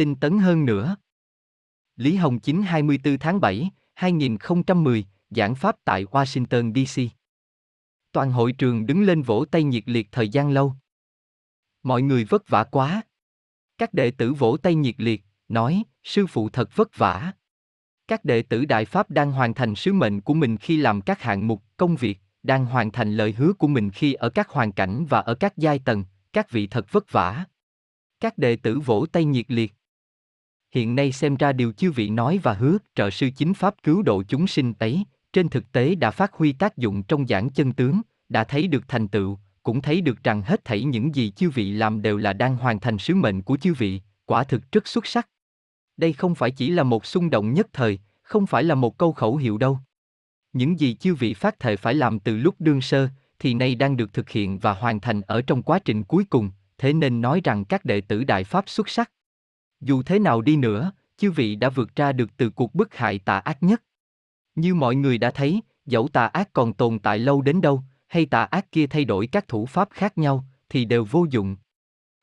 tinh tấn hơn nữa. Lý Hồng Chính 24 tháng 7, 2010, giảng pháp tại Washington, dc Toàn hội trường đứng lên vỗ tay nhiệt liệt thời gian lâu. Mọi người vất vả quá. Các đệ tử vỗ tay nhiệt liệt, nói, sư phụ thật vất vả. Các đệ tử Đại Pháp đang hoàn thành sứ mệnh của mình khi làm các hạng mục, công việc, đang hoàn thành lời hứa của mình khi ở các hoàn cảnh và ở các giai tầng, các vị thật vất vả. Các đệ tử vỗ tay nhiệt liệt. Hiện nay xem ra điều chư vị nói và hứa trợ sư chính pháp cứu độ chúng sinh ấy, trên thực tế đã phát huy tác dụng trong giảng chân tướng, đã thấy được thành tựu, cũng thấy được rằng hết thảy những gì chư vị làm đều là đang hoàn thành sứ mệnh của chư vị, quả thực rất xuất sắc. Đây không phải chỉ là một xung động nhất thời, không phải là một câu khẩu hiệu đâu. Những gì chư vị phát thệ phải làm từ lúc đương sơ, thì nay đang được thực hiện và hoàn thành ở trong quá trình cuối cùng, thế nên nói rằng các đệ tử Đại Pháp xuất sắc. Dù thế nào đi nữa, chư vị đã vượt ra được từ cuộc bức hại tà ác nhất. Như mọi người đã thấy, dẫu tà ác còn tồn tại lâu đến đâu, hay tà ác kia thay đổi các thủ pháp khác nhau, thì đều vô dụng.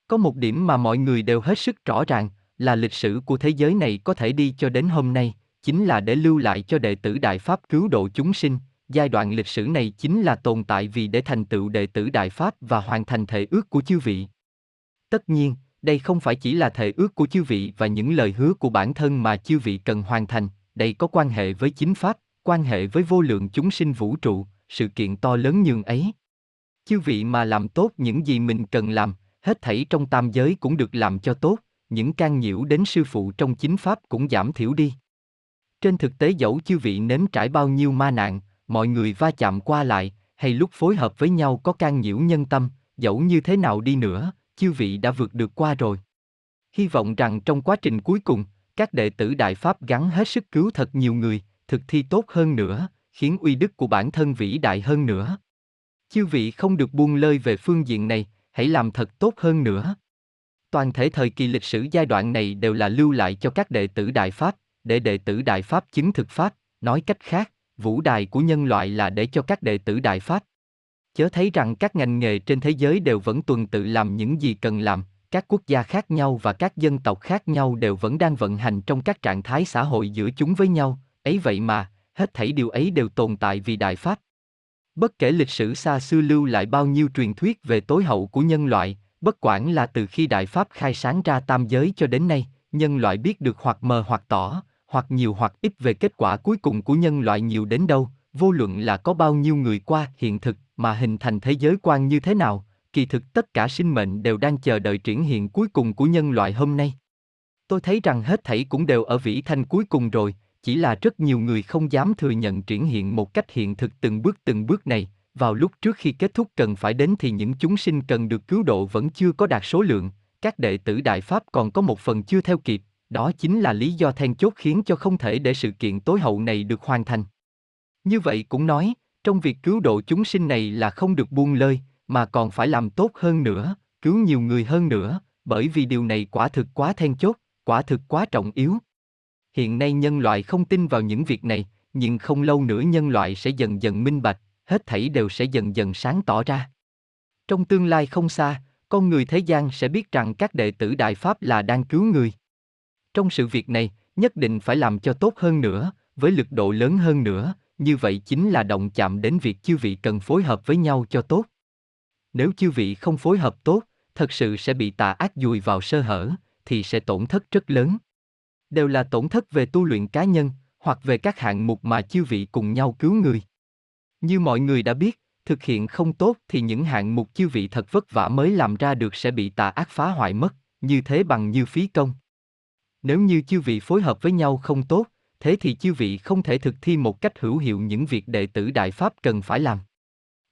Có một điểm mà mọi người đều hết sức rõ ràng, là lịch sử của thế giới này có thể đi cho đến hôm nay, chính là để lưu lại cho đệ tử Đại Pháp cứu độ chúng sinh, giai đoạn lịch sử này chính là tồn tại vì để thành tựu đệ tử Đại Pháp và hoàn thành thể ước của chư vị. Tất nhiên, đây không phải chỉ là thề ước của chư vị và những lời hứa của bản thân mà chư vị cần hoàn thành, đây có quan hệ với chính Pháp, quan hệ với vô lượng chúng sinh vũ trụ, sự kiện to lớn nhường ấy. Chư vị mà làm tốt những gì mình cần làm, hết thảy trong tam giới cũng được làm cho tốt, những can nhiễu đến sư phụ trong chính Pháp cũng giảm thiểu đi. Trên thực tế dẫu chư vị nếm trải bao nhiêu ma nạn, mọi người va chạm qua lại, hay lúc phối hợp với nhau có can nhiễu nhân tâm, dẫu như thế nào đi nữa, chư vị đã vượt được qua rồi. Hy vọng rằng trong quá trình cuối cùng, các đệ tử Đại Pháp gắn hết sức cứu thật nhiều người, thực thi tốt hơn nữa, khiến uy đức của bản thân vĩ đại hơn nữa. Chư vị không được buông lơi về phương diện này, hãy làm thật tốt hơn nữa. Toàn thể thời kỳ lịch sử giai đoạn này đều là lưu lại cho các đệ tử Đại Pháp, để đệ tử Đại Pháp chứng thực Pháp, nói cách khác, vũ đài của nhân loại là để cho các đệ tử Đại Pháp. Chớ thấy rằng các ngành nghề trên thế giới đều vẫn tuần tự làm những gì cần làm, các quốc gia khác nhau và các dân tộc khác nhau đều vẫn đang vận hành trong các trạng thái xã hội giữa chúng với nhau, ấy vậy mà, hết thảy điều ấy đều tồn tại vì Đại Pháp. Bất kể lịch sử xa xưa lưu lại bao nhiêu truyền thuyết về tối hậu của nhân loại, bất quản là từ khi Đại Pháp khai sáng ra tam giới cho đến nay, nhân loại biết được hoặc mờ hoặc tỏ, hoặc nhiều hoặc ít về kết quả cuối cùng của nhân loại nhiều đến đâu, vô luận là có bao nhiêu người qua hiện thực mà hình thành thế giới quan như thế nào, kỳ thực tất cả sinh mệnh đều đang chờ đợi triển hiện cuối cùng của nhân loại hôm nay. Tôi thấy rằng hết thảy cũng đều ở vĩ thanh cuối cùng rồi, chỉ là rất nhiều người không dám thừa nhận triển hiện một cách hiện thực từng bước từng bước này, vào lúc trước khi kết thúc cần phải đến thì những chúng sinh cần được cứu độ vẫn chưa có đạt số lượng, các đệ tử Đại Pháp còn có một phần chưa theo kịp, đó chính là lý do then chốt khiến cho không thể để sự kiện tối hậu này được hoàn thành. Như vậy cũng nói, trong việc cứu độ chúng sinh này là không được buông lơi, mà còn phải làm tốt hơn nữa, cứu nhiều người hơn nữa, bởi vì điều này quả thực quá then chốt, quả thực quá trọng yếu. Hiện nay nhân loại không tin vào những việc này, nhưng không lâu nữa nhân loại sẽ dần dần minh bạch, hết thảy đều sẽ dần dần sáng tỏ ra. Trong tương lai không xa, con người thế gian sẽ biết rằng các đệ tử Đại Pháp là đang cứu người. Trong sự việc này, nhất định phải làm cho tốt hơn nữa, với lực độ lớn hơn nữa, như vậy chính là động chạm đến việc chư vị cần phối hợp với nhau cho tốt. Nếu chư vị không phối hợp tốt, thật sự sẽ bị tà ác dùi vào sơ hở, thì sẽ tổn thất rất lớn. Đều là tổn thất về tu luyện cá nhân, hoặc về các hạng mục mà chư vị cùng nhau cứu người. Như mọi người đã biết, thực hiện không tốt thì những hạng mục chư vị thật vất vả mới làm ra được sẽ bị tà ác phá hoại mất, như thế bằng như phí công. Nếu như chư vị phối hợp với nhau không tốt, thế thì chư vị không thể thực thi một cách hữu hiệu những việc đệ tử Đại Pháp cần phải làm.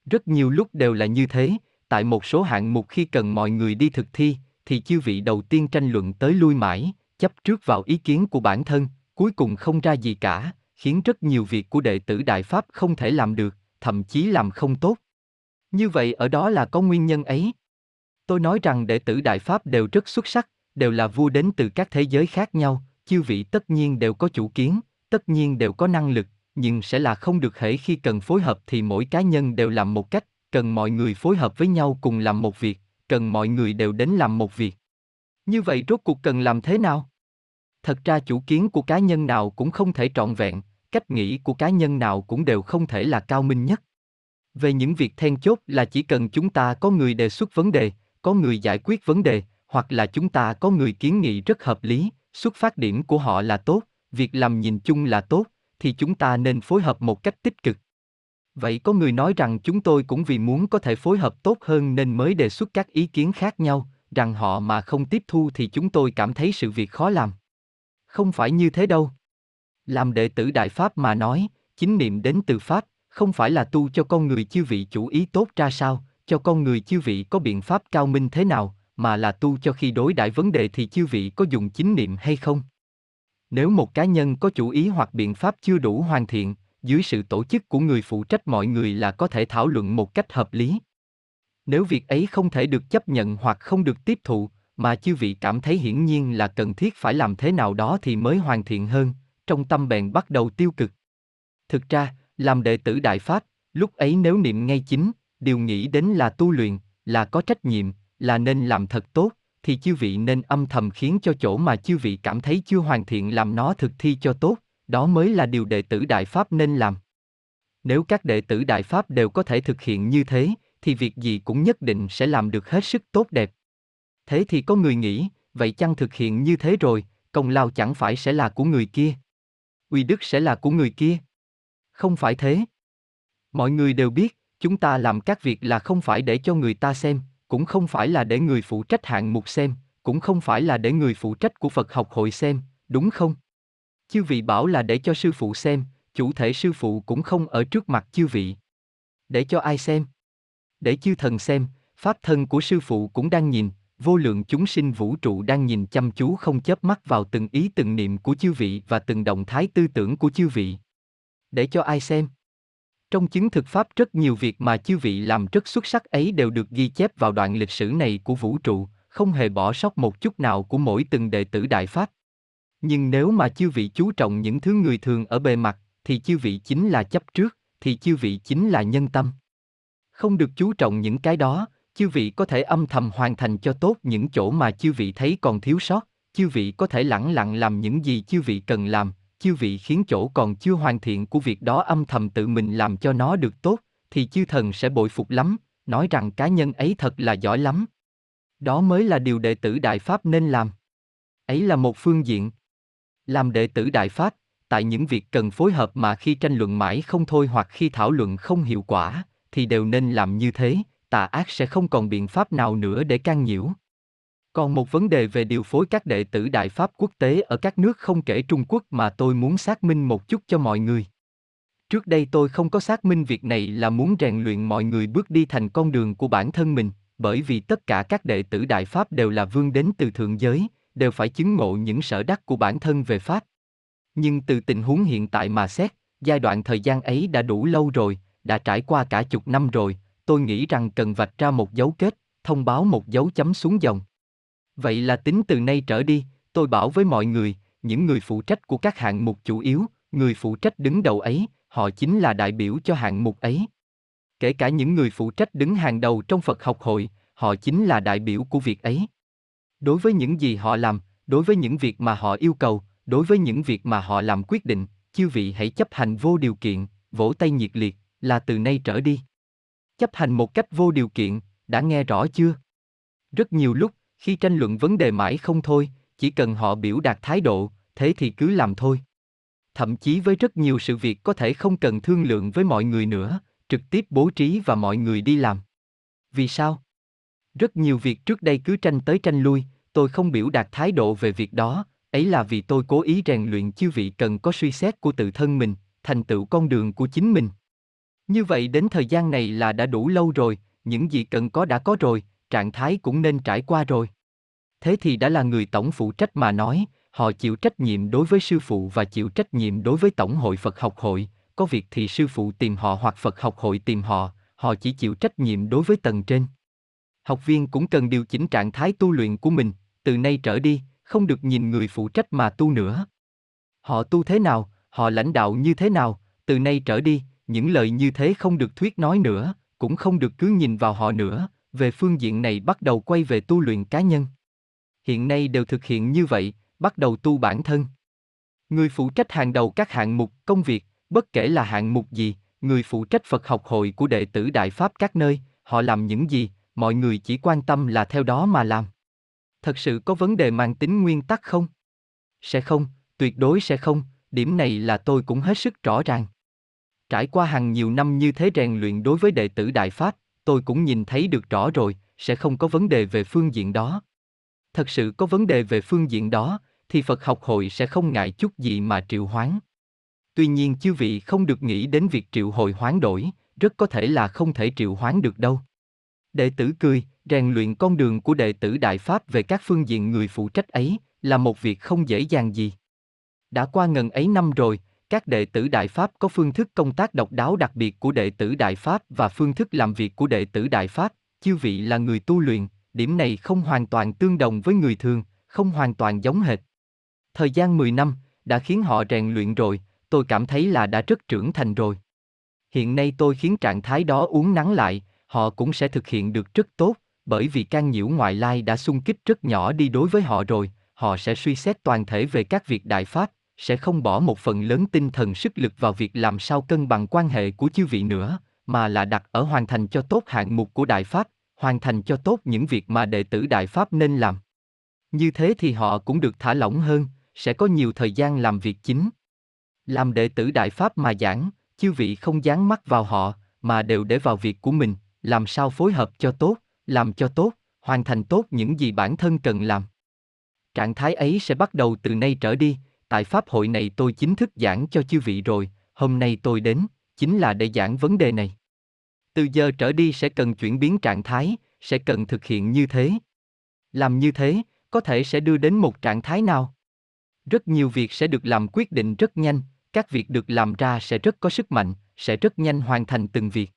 Rất nhiều lúc đều là như thế, tại một số hạng mục khi cần mọi người đi thực thi, thì chư vị đầu tiên tranh luận tới lui mãi, chấp trước vào ý kiến của bản thân, cuối cùng không ra gì cả, khiến rất nhiều việc của đệ tử Đại Pháp không thể làm được, thậm chí làm không tốt. Như vậy ở đó là có nguyên nhân ấy. Tôi nói rằng đệ tử Đại Pháp đều rất xuất sắc, đều là vua đến từ các thế giới khác nhau, chư vị tất nhiên đều có chủ kiến, tất nhiên đều có năng lực, nhưng sẽ là không được hễ khi cần phối hợp thì mỗi cá nhân đều làm một cách, cần mọi người phối hợp với nhau cùng làm một việc, cần mọi người đều đến làm một việc. Như vậy rốt cuộc cần làm thế nào? Thật ra chủ kiến của cá nhân nào cũng không thể trọn vẹn, cách nghĩ của cá nhân nào cũng đều không thể là cao minh nhất. Về những việc then chốt là chỉ cần chúng ta có người đề xuất vấn đề, có người giải quyết vấn đề, hoặc là chúng ta có người kiến nghị rất hợp lý, xuất phát điểm của họ là tốt, việc làm nhìn chung là tốt, thì chúng ta nên phối hợp một cách tích cực. Vậy có người nói rằng chúng tôi cũng vì muốn có thể phối hợp tốt hơn nên mới đề xuất các ý kiến khác nhau, rằng họ mà không tiếp thu thì chúng tôi cảm thấy sự việc khó làm. Không phải như thế đâu. Làm đệ tử Đại Pháp mà nói, chính niệm đến từ Pháp, không phải là tu cho con người chư vị chủ ý tốt ra sao, cho con người chư vị có biện pháp cao minh thế nào, mà là tu cho khi đối đãi vấn đề thì chư vị có dùng chính niệm hay không. Nếu một cá nhân có chủ ý hoặc biện pháp chưa đủ hoàn thiện, dưới sự tổ chức của người phụ trách mọi người là có thể thảo luận một cách hợp lý. Nếu việc ấy không thể được chấp nhận hoặc không được tiếp thụ, mà chư vị cảm thấy hiển nhiên là cần thiết phải làm thế nào đó thì mới hoàn thiện hơn, trong tâm bèn bắt đầu tiêu cực. Thực ra, làm đệ tử Đại Pháp, lúc ấy nếu niệm ngay chính, điều nghĩ đến là tu luyện, là có trách nhiệm, là nên làm thật tốt, thì chư vị nên âm thầm khiến cho chỗ mà chư vị cảm thấy chưa hoàn thiện làm nó thực thi cho tốt, đó mới là điều đệ tử Đại Pháp nên làm. Nếu các đệ tử Đại Pháp đều có thể thực hiện như thế, thì việc gì cũng nhất định sẽ làm được hết sức tốt đẹp. Thế thì có người nghĩ, vậy chăng thực hiện như thế rồi, công lao chẳng phải sẽ là của người kia? Uy đức sẽ là của người kia? Không phải thế. Mọi người đều biết, chúng ta làm các việc là không phải để cho người ta xem, cũng không phải là để người phụ trách hạng mục xem, cũng không phải là để người phụ trách của Phật học hội xem, đúng không? Chư vị bảo là để cho sư phụ xem, chủ thể sư phụ cũng không ở trước mặt chư vị. Để cho ai xem? Để chư thần xem, pháp thân của sư phụ cũng đang nhìn, vô lượng chúng sinh vũ trụ đang nhìn chăm chú không chớp mắt vào từng ý từng niệm của chư vị và từng động thái tư tưởng của chư vị. Để cho ai xem? Trong chứng thực pháp rất nhiều việc mà chư vị làm rất xuất sắc ấy đều được ghi chép vào đoạn lịch sử này của vũ trụ, không hề bỏ sót một chút nào của mỗi từng đệ tử đại pháp. Nhưng nếu mà chư vị chú trọng những thứ người thường ở bề mặt, thì chư vị chính là chấp trước, thì chư vị chính là nhân tâm. Không được chú trọng những cái đó, chư vị có thể âm thầm hoàn thành cho tốt những chỗ mà chư vị thấy còn thiếu sót, chư vị có thể lẳng lặng làm những gì chư vị cần làm, chư vị khiến chỗ còn chưa hoàn thiện của việc đó âm thầm tự mình làm cho nó được tốt, thì chư thần sẽ bội phục lắm, nói rằng cá nhân ấy thật là giỏi lắm. Đó mới là điều đệ tử Đại Pháp nên làm. Ấy là một phương diện. Làm đệ tử Đại Pháp, tại những việc cần phối hợp mà khi tranh luận mãi không thôi hoặc khi thảo luận không hiệu quả, thì đều nên làm như thế, tà ác sẽ không còn biện pháp nào nữa để can nhiễu. Còn một vấn đề về điều phối các đệ tử Đại Pháp quốc tế ở các nước không kể Trung Quốc mà tôi muốn xác minh một chút cho mọi người. Trước đây tôi không có xác minh việc này là muốn rèn luyện mọi người bước đi thành con đường của bản thân mình, bởi vì tất cả các đệ tử Đại Pháp đều là vương đến từ thượng giới, đều phải chứng ngộ những sở đắc của bản thân về Pháp. Nhưng từ tình huống hiện tại mà xét, giai đoạn thời gian ấy đã đủ lâu rồi, đã trải qua cả chục năm rồi, tôi nghĩ rằng cần vạch ra một dấu kết, thông báo một dấu chấm xuống dòng. Vậy là tính từ nay trở đi, tôi bảo với mọi người, những người phụ trách của các hạng mục chủ yếu, người phụ trách đứng đầu ấy, họ chính là đại biểu cho hạng mục ấy. Kể cả những người phụ trách đứng hàng đầu trong Phật học hội, họ chính là đại biểu của việc ấy. Đối với những gì họ làm, đối với những việc mà họ yêu cầu, đối với những việc mà họ làm quyết định, chư vị hãy chấp hành vô điều kiện, vỗ tay nhiệt liệt, là từ nay trở đi. Chấp hành một cách vô điều kiện, đã nghe rõ chưa? Rất nhiều lúc, khi tranh luận vấn đề mãi không thôi, chỉ cần họ biểu đạt thái độ, thế thì cứ làm thôi. Thậm chí với rất nhiều sự việc có thể không cần thương lượng với mọi người nữa, trực tiếp bố trí và mọi người đi làm. Vì sao? Rất nhiều việc trước đây cứ tranh tới tranh lui, tôi không biểu đạt thái độ về việc đó, ấy là vì tôi cố ý rèn luyện chư vị cần có suy xét của tự thân mình, thành tựu con đường của chính mình. Như vậy đến thời gian này là đã đủ lâu rồi, những gì cần có đã có rồi, trạng thái cũng nên trải qua rồi. Thế thì đã là người tổng phụ trách mà nói, họ chịu trách nhiệm đối với sư phụ và chịu trách nhiệm đối với tổng hội Phật học hội, có việc thì sư phụ tìm họ hoặc Phật học hội tìm họ, họ chỉ chịu trách nhiệm đối với tầng trên. Học viên cũng cần điều chỉnh trạng thái tu luyện của mình, từ nay trở đi, không được nhìn người phụ trách mà tu nữa. Họ tu thế nào, họ lãnh đạo như thế nào, từ nay trở đi, những lời như thế không được thuyết nói nữa, cũng không được cứ nhìn vào họ nữa, về phương diện này bắt đầu quay về tu luyện cá nhân. Hiện nay đều thực hiện như vậy, bắt đầu tu bản thân. Người phụ trách hàng đầu các hạng mục công việc, bất kể là hạng mục gì, người phụ trách Phật học hội của đệ tử Đại Pháp các nơi, họ làm những gì, mọi người chỉ quan tâm là theo đó mà làm. Thật sự có vấn đề mang tính nguyên tắc không? Sẽ không, tuyệt đối sẽ không, điểm này là tôi cũng hết sức rõ ràng. Trải qua hàng nhiều năm như thế rèn luyện đối với đệ tử Đại Pháp, tôi cũng nhìn thấy được rõ rồi, sẽ không có vấn đề về phương diện đó. Thật sự có vấn đề về phương diện đó, thì Phật học hội sẽ không ngại chút gì mà triệu hoán. Tuy nhiên chư vị không được nghĩ đến việc triệu hồi hoán đổi, rất có thể là không thể triệu hoán được đâu. Đệ tử cười, rèn luyện con đường của đệ tử Đại Pháp về các phương diện người phụ trách ấy, là một việc không dễ dàng gì. Đã qua ngần ấy năm rồi, các đệ tử Đại Pháp có phương thức công tác độc đáo đặc biệt của đệ tử Đại Pháp và phương thức làm việc của đệ tử Đại Pháp, chư vị là người tu luyện, điểm này không hoàn toàn tương đồng với người thường, không hoàn toàn giống hệt. Thời gian 10 năm, đã khiến họ rèn luyện rồi, tôi cảm thấy là đã rất trưởng thành rồi. Hiện nay tôi khiến trạng thái đó uống nắng lại, họ cũng sẽ thực hiện được rất tốt, bởi vì can nhiễu ngoại lai đã xung kích rất nhỏ đi đối với họ rồi, họ sẽ suy xét toàn thể về các việc đại pháp, sẽ không bỏ một phần lớn tinh thần sức lực vào việc làm sao cân bằng quan hệ của chư vị nữa, mà là đặt ở hoàn thành cho tốt hạng mục của đại pháp, hoàn thành cho tốt những việc mà đệ tử đại pháp nên làm. Như thế thì họ cũng được thả lỏng hơn, sẽ có nhiều thời gian làm việc chính. Làm đệ tử đại pháp mà giảng, chư vị không dán mắt vào họ, mà đều để vào việc của mình, làm sao phối hợp cho tốt, làm cho tốt, hoàn thành tốt những gì bản thân cần làm. Trạng thái ấy sẽ bắt đầu từ nay trở đi, tại pháp hội này tôi chính thức giảng cho chư vị rồi, hôm nay tôi đến, chính là để giảng vấn đề này. Từ giờ trở đi sẽ cần chuyển biến trạng thái, sẽ cần thực hiện như thế. Làm như thế, có thể sẽ đưa đến một trạng thái nào? Rất nhiều việc sẽ được làm quyết định rất nhanh, các việc được làm ra sẽ rất có sức mạnh, sẽ rất nhanh hoàn thành từng việc.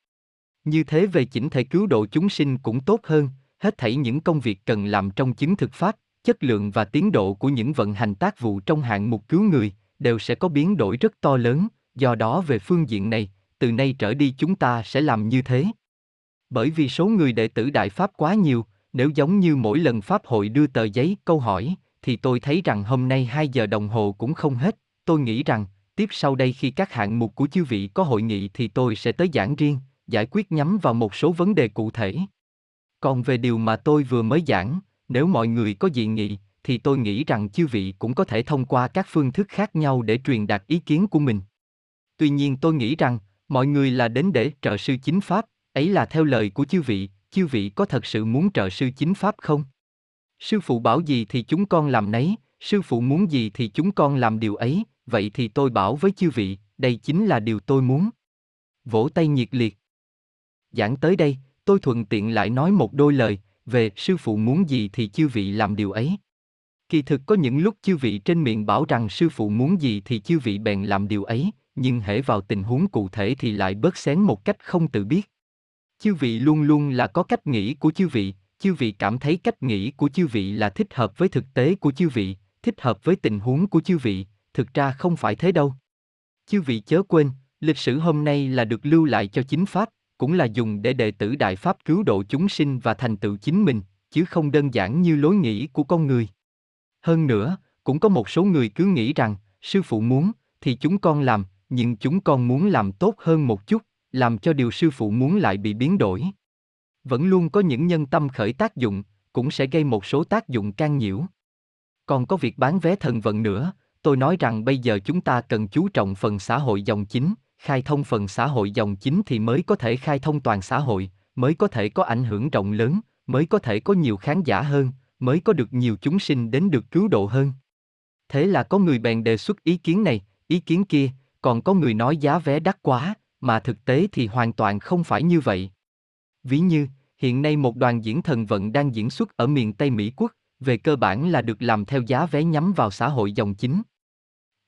Như thế về chỉnh thể cứu độ chúng sinh cũng tốt hơn, hết thảy những công việc cần làm trong chứng thực pháp, chất lượng và tiến độ của những vận hành tác vụ trong hạng mục cứu người đều sẽ có biến đổi rất to lớn, do đó về phương diện này, từ nay trở đi chúng ta sẽ làm như thế. Bởi vì số người đệ tử Đại Pháp quá nhiều, nếu giống như mỗi lần Pháp hội đưa tờ giấy câu hỏi, thì tôi thấy rằng hôm nay 2 giờ đồng hồ cũng không hết, tôi nghĩ rằng, tiếp sau đây khi các hạng mục của chư vị có hội nghị thì tôi sẽ tới giảng riêng, giải quyết nhắm vào một số vấn đề cụ thể. Còn về điều mà tôi vừa mới giảng, nếu mọi người có dị nghị, thì tôi nghĩ rằng chư vị cũng có thể thông qua các phương thức khác nhau để truyền đạt ý kiến của mình. Tuy nhiên tôi nghĩ rằng, mọi người là đến để trợ sư chính pháp, ấy là theo lời của chư vị, chư vị có thật sự muốn trợ sư chính pháp không? Sư phụ bảo gì thì chúng con làm nấy, sư phụ muốn gì thì chúng con làm điều ấy, vậy thì tôi bảo với chư vị, đây chính là điều tôi muốn. Vỗ tay nhiệt liệt. Giảng tới đây, tôi thuận tiện lại nói một đôi lời, về sư phụ muốn gì thì chư vị làm điều ấy. Kỳ thực có những lúc chư vị trên miệng bảo rằng sư phụ muốn gì thì chư vị bèn làm điều ấy, nhưng hễ vào tình huống cụ thể thì lại bớt xén một cách không tự biết. Chư vị luôn luôn là có cách nghĩ của chư vị, chư vị cảm thấy cách nghĩ của chư vị là thích hợp với thực tế của chư vị, thích hợp với tình huống của chư vị, thực ra không phải thế đâu. Chư vị chớ quên, lịch sử hôm nay là được lưu lại cho chính pháp, cũng là dùng để đệ tử đại pháp cứu độ chúng sinh và thành tựu chính mình, chứ không đơn giản như lối nghĩ của con người. Hơn nữa, cũng có một số người cứ nghĩ rằng, sư phụ muốn, thì chúng con làm, nhưng chúng con muốn làm tốt hơn một chút, làm cho điều sư phụ muốn lại bị biến đổi. Vẫn luôn có những nhân tâm khởi tác dụng, cũng sẽ gây một số tác dụng can nhiễu. Còn có việc bán vé thần vận nữa, tôi nói rằng bây giờ chúng ta cần chú trọng phần xã hội dòng chính, khai thông phần xã hội dòng chính thì mới có thể khai thông toàn xã hội, mới có thể có ảnh hưởng rộng lớn, mới có thể có nhiều khán giả hơn, mới có được nhiều chúng sinh đến được cứu độ hơn. Thế là có người bèn đề xuất ý kiến này, ý kiến kia, còn có người nói giá vé đắt quá, mà thực tế thì hoàn toàn không phải như vậy. Ví như, hiện nay một đoàn diễn thần vận đang diễn xuất ở miền Tây Mỹ Quốc, về cơ bản là được làm theo giá vé nhắm vào xã hội dòng chính.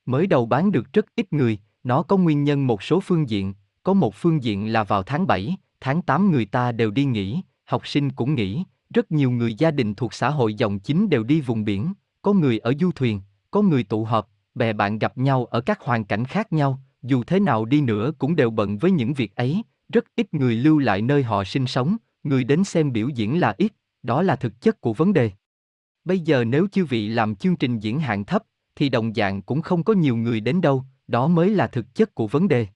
Mới đầu bán được rất ít người, nó có nguyên nhân một số phương diện, có một phương diện là vào tháng 7, tháng 8 người ta đều đi nghỉ, học sinh cũng nghỉ, rất nhiều người gia đình thuộc xã hội dòng chính đều đi vùng biển, có người ở du thuyền, có người tụ họp, bè bạn gặp nhau ở các hoàn cảnh khác nhau, dù thế nào đi nữa cũng đều bận với những việc ấy, rất ít người lưu lại nơi họ sinh sống, người đến xem biểu diễn là ít, đó là thực chất của vấn đề. Bây giờ nếu chư vị làm chương trình diễn hạng thấp, thì đồng dạng cũng không có nhiều người đến đâu, đó mới là thực chất của vấn đề.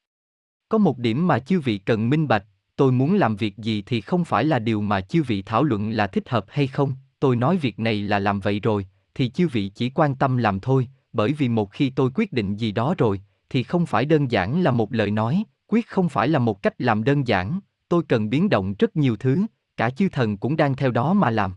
Có một điểm mà chư vị cần minh bạch, tôi muốn làm việc gì thì không phải là điều mà chư vị thảo luận là thích hợp hay không, tôi nói việc này là làm vậy rồi, thì chư vị chỉ quan tâm làm thôi, bởi vì một khi tôi quyết định gì đó rồi, thì không phải đơn giản là một lời nói, quyết không phải là một cách làm đơn giản, tôi cần biến động rất nhiều thứ, cả chư thần cũng đang theo đó mà làm.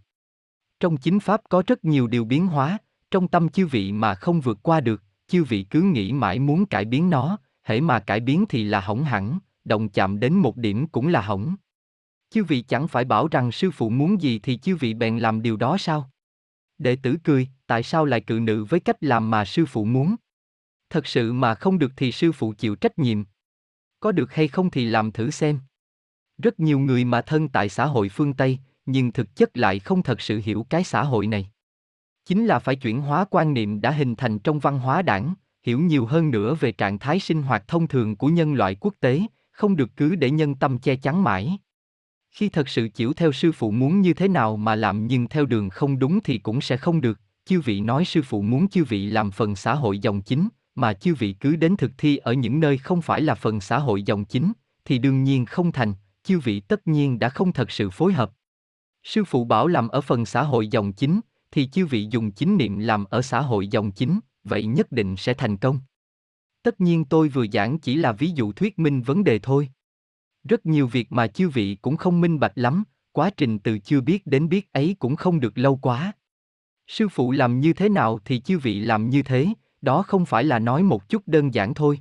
Trong chính pháp có rất nhiều điều biến hóa, trong tâm chư vị mà không vượt qua được, chư vị cứ nghĩ mãi muốn cải biến nó, hễ mà cải biến thì là hỏng hẳn, động chạm đến một điểm cũng là hỏng. Chư vị chẳng phải bảo rằng sư phụ muốn gì thì chư vị bèn làm điều đó sao? Đệ tử cười, tại sao lại cự nữ với cách làm mà sư phụ muốn? Thật sự mà không được thì sư phụ chịu trách nhiệm. Có được hay không thì làm thử xem. Rất nhiều người mà thân tại xã hội phương Tây, nhưng thực chất lại không thật sự hiểu cái xã hội này. Chính là phải chuyển hóa quan niệm đã hình thành trong văn hóa đảng, hiểu nhiều hơn nữa về trạng thái sinh hoạt thông thường của nhân loại quốc tế, không được cứ để nhân tâm che chắn mãi. Khi thật sự chịu theo sư phụ muốn như thế nào mà làm nhưng theo đường không đúng thì cũng sẽ không được, chư vị nói sư phụ muốn chư vị làm phần xã hội dòng chính, mà chư vị cứ đến thực thi ở những nơi không phải là phần xã hội dòng chính, thì đương nhiên không thành, chư vị tất nhiên đã không thật sự phối hợp. Sư phụ bảo làm ở phần xã hội dòng chính, thì chư vị dùng chính niệm làm ở xã hội dòng chính, vậy nhất định sẽ thành công. Tất nhiên tôi vừa giảng chỉ là ví dụ thuyết minh vấn đề thôi. Rất nhiều việc mà chư vị cũng không minh bạch lắm, quá trình từ chưa biết đến biết ấy cũng không được lâu quá. Sư phụ làm như thế nào thì chư vị làm như thế, đó không phải là nói một chút đơn giản thôi.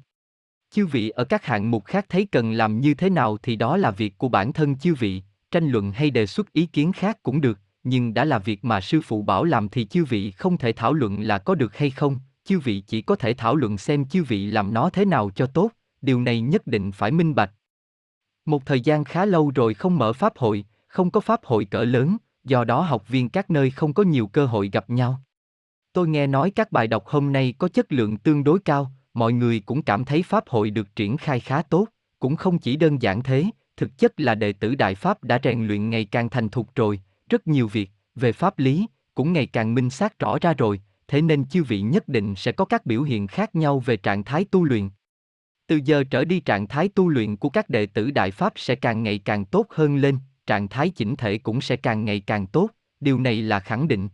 Chư vị ở các hạng mục khác thấy cần làm như thế nào thì đó là việc của bản thân chư vị, tranh luận hay đề xuất ý kiến khác cũng được, nhưng đã là việc mà sư phụ bảo làm thì chư vị không thể thảo luận là có được hay không, chư vị chỉ có thể thảo luận xem chư vị làm nó thế nào cho tốt, điều này nhất định phải minh bạch. Một thời gian khá lâu rồi không mở pháp hội, không có pháp hội cỡ lớn, do đó học viên các nơi không có nhiều cơ hội gặp nhau. Tôi nghe nói các bài đọc hôm nay có chất lượng tương đối cao, mọi người cũng cảm thấy pháp hội được triển khai khá tốt, cũng không chỉ đơn giản thế, thực chất là đệ tử Đại Pháp đã rèn luyện ngày càng thành thục rồi, rất nhiều việc, về pháp lý, cũng ngày càng minh xác rõ ra rồi, thế nên chư vị nhất định sẽ có các biểu hiện khác nhau về trạng thái tu luyện. Từ giờ trở đi trạng thái tu luyện của các đệ tử Đại Pháp sẽ càng ngày càng tốt hơn lên, trạng thái chỉnh thể cũng sẽ càng ngày càng tốt, điều này là khẳng định.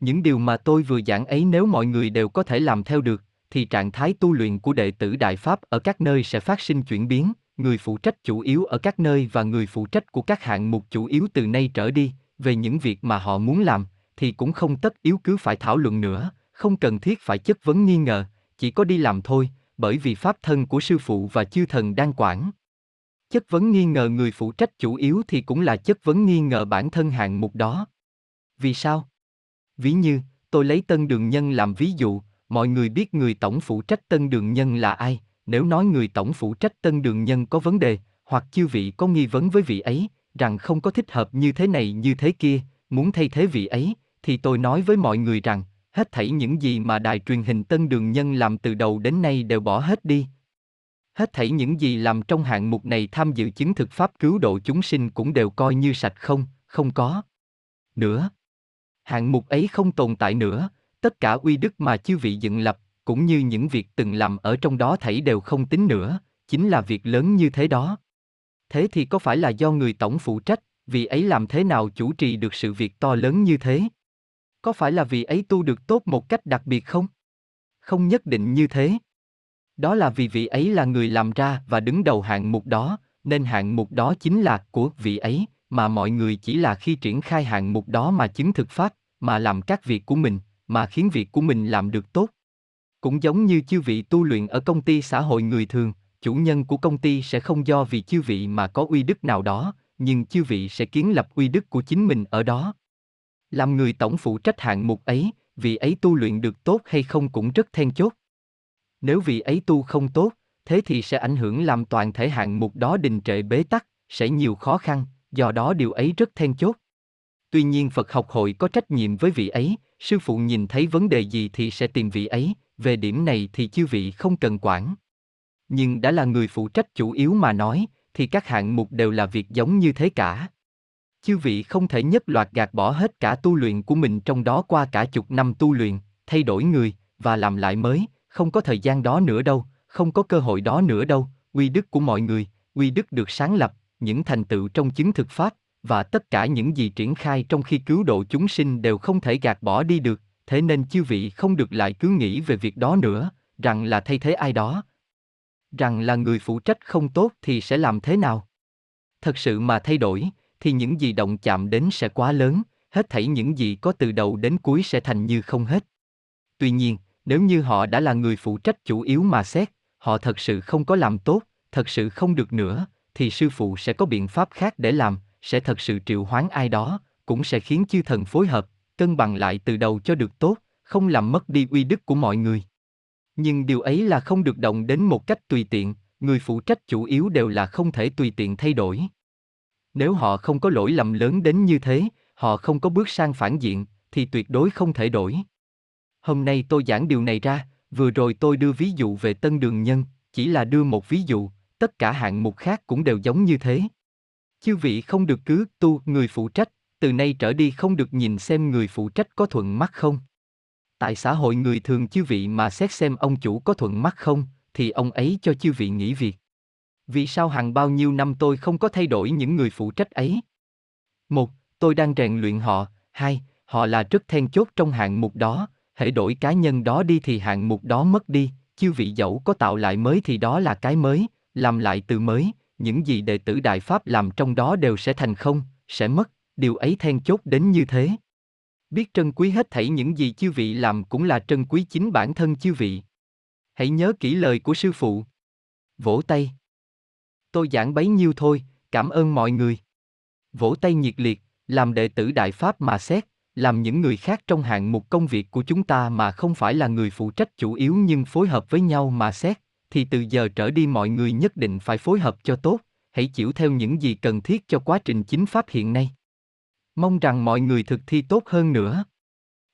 Những điều mà tôi vừa giảng ấy nếu mọi người đều có thể làm theo được, thì trạng thái tu luyện của đệ tử Đại Pháp ở các nơi sẽ phát sinh chuyển biến, người phụ trách chủ yếu ở các nơi và người phụ trách của các hạng mục chủ yếu từ nay trở đi, về những việc mà họ muốn làm, thì cũng không tất yếu cứ phải thảo luận nữa, không cần thiết phải chất vấn nghi ngờ, chỉ có đi làm thôi, bởi vì pháp thân của sư phụ và chư thần đang quản. Chất vấn nghi ngờ người phụ trách chủ yếu thì cũng là chất vấn nghi ngờ bản thân hạng mục đó. Vì sao? Ví như, tôi lấy tân đường nhân làm ví dụ, mọi người biết người tổng phụ trách tân đường nhân là ai, nếu nói người tổng phụ trách tân đường nhân có vấn đề, hoặc chư vị có nghi vấn với vị ấy, rằng không có thích hợp như thế này như thế kia, muốn thay thế vị ấy, thì tôi nói với mọi người rằng, hết thảy những gì mà đài truyền hình Tân Đường Nhân làm từ đầu đến nay đều bỏ hết đi. Hết thảy những gì làm trong hạng mục này tham dự chứng thực pháp cứu độ chúng sinh cũng đều coi như sạch không, không có. Nữa. Hạng mục ấy không tồn tại nữa, tất cả uy đức mà chư vị dựng lập, cũng như những việc từng làm ở trong đó thảy đều không tính nữa, chính là việc lớn như thế đó. Thế thì có phải là do người tổng phụ trách, vì ấy làm thế nào chủ trì được sự việc to lớn như thế? Có phải là vì ấy tu được tốt một cách đặc biệt không? Không nhất định như thế. Đó là vì vị ấy là người làm ra và đứng đầu hạng mục đó, nên hạng mục đó chính là của vị ấy, mà mọi người chỉ là khi triển khai hạng mục đó mà chứng thực pháp, mà làm các việc của mình, mà khiến việc của mình làm được tốt. Cũng giống như chư vị tu luyện ở công ty xã hội người thường, chủ nhân của công ty sẽ không do vì chư vị mà có uy đức nào đó, nhưng chư vị sẽ kiến lập uy đức của chính mình ở đó. Làm người tổng phụ trách hạng mục ấy, vị ấy tu luyện được tốt hay không cũng rất then chốt. Nếu vị ấy tu không tốt, thế thì sẽ ảnh hưởng làm toàn thể hạng mục đó đình trệ bế tắc, sẽ nhiều khó khăn, do đó điều ấy rất then chốt. Tuy nhiên Phật học hội có trách nhiệm với vị ấy, sư phụ nhìn thấy vấn đề gì thì sẽ tìm vị ấy, về điểm này thì chư vị không cần quản. Nhưng đã là người phụ trách chủ yếu mà nói, thì các hạng mục đều là việc giống như thế cả. Chư vị không thể nhất loạt gạt bỏ hết cả tu luyện của mình trong đó qua cả chục năm tu luyện, thay đổi người, và làm lại mới, không có thời gian đó nữa đâu, không có cơ hội đó nữa đâu, uy đức của mọi người, uy đức được sáng lập, những thành tựu trong chứng thực pháp, và tất cả những gì triển khai trong khi cứu độ chúng sinh đều không thể gạt bỏ đi được, thế nên chư vị không được lại cứ nghĩ về việc đó nữa, rằng là thay thế ai đó. Rằng là người phụ trách không tốt thì sẽ làm thế nào? Thật sự mà thay đổi, thì những gì động chạm đến sẽ quá lớn, hết thảy những gì có từ đầu đến cuối sẽ thành như không hết. Tuy nhiên, nếu như họ đã là người phụ trách chủ yếu mà xét, họ thật sự không có làm tốt, thật sự không được nữa, thì sư phụ sẽ có biện pháp khác để làm, sẽ thật sự triệu hoán ai đó, cũng sẽ khiến chư thần phối hợp, cân bằng lại từ đầu cho được tốt, không làm mất đi uy đức của mọi người. Nhưng điều ấy là không được động đến một cách tùy tiện, người phụ trách chủ yếu đều là không thể tùy tiện thay đổi. Nếu họ không có lỗi lầm lớn đến như thế, họ không có bước sang phản diện, thì tuyệt đối không thể đổi. Hôm nay tôi giảng điều này ra, vừa rồi tôi đưa ví dụ về tân đường nhân, chỉ là đưa một ví dụ, tất cả hạng mục khác cũng đều giống như thế. Chư vị không được cứ tu người phụ trách, từ nay trở đi không được nhìn xem người phụ trách có thuận mắt không. Tại xã hội người thường chư vị mà xét xem ông chủ có thuận mắt không, thì ông ấy cho chư vị nghỉ việc. Vì sao hàng bao nhiêu năm tôi không có thay đổi những người phụ trách ấy? Một, tôi đang rèn luyện họ. Hai, họ là rất then chốt trong hạng mục đó. Hãy đổi cá nhân đó đi thì hạng mục đó mất đi. Chư vị dẫu có tạo lại mới thì đó là cái mới, làm lại từ mới. Những gì đệ tử Đại Pháp làm trong đó đều sẽ thành không, sẽ mất. Điều ấy then chốt đến như thế. Biết trân quý hết thảy những gì chư vị làm cũng là trân quý chính bản thân chư vị. Hãy nhớ kỹ lời của sư phụ. Vỗ tay. Tôi giảng bấy nhiêu thôi, cảm ơn mọi người. Vỗ tay nhiệt liệt, làm đệ tử Đại Pháp mà xét, làm những người khác trong hạng mục công việc của chúng ta mà không phải là người phụ trách chủ yếu nhưng phối hợp với nhau mà xét, thì từ giờ trở đi mọi người nhất định phải phối hợp cho tốt, hãy chịu theo những gì cần thiết cho quá trình chính pháp hiện nay. Mong rằng mọi người thực thi tốt hơn nữa.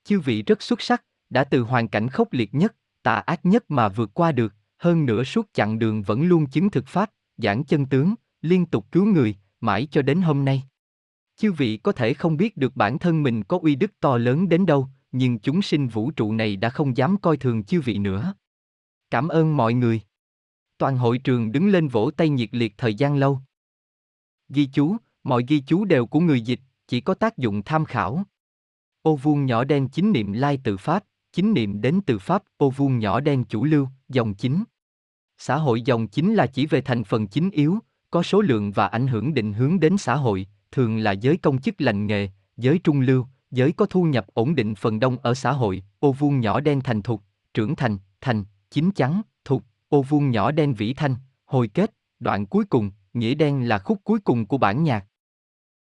Chư vị rất xuất sắc, đã từ hoàn cảnh khốc liệt nhất, tà ác nhất mà vượt qua được, hơn nữa suốt chặng đường vẫn luôn chứng thực pháp, giảng chân tướng, liên tục cứu người, mãi cho đến hôm nay. Chư vị có thể không biết được bản thân mình có uy đức to lớn đến đâu, nhưng chúng sinh vũ trụ này đã không dám coi thường chư vị nữa. Cảm ơn mọi người. Toàn hội trường đứng lên vỗ tay nhiệt liệt thời gian lâu. Ghi chú, mọi ghi chú đều của người dịch, chỉ có tác dụng tham khảo. Ô vuông nhỏ đen chính niệm lai tự pháp, chính niệm đến từ pháp, ô vuông nhỏ đen chủ lưu, dòng chính. Xã hội dòng chính là chỉ về thành phần chính yếu, có số lượng và ảnh hưởng định hướng đến xã hội, thường là giới công chức lành nghề, giới trung lưu, giới có thu nhập ổn định phần đông ở xã hội, ô vuông nhỏ đen thành thục, trưởng thành, thành, chính chắn, thục, ô vuông nhỏ đen vĩ thanh, hồi kết, đoạn cuối cùng, nghĩa đen là khúc cuối cùng của bản nhạc.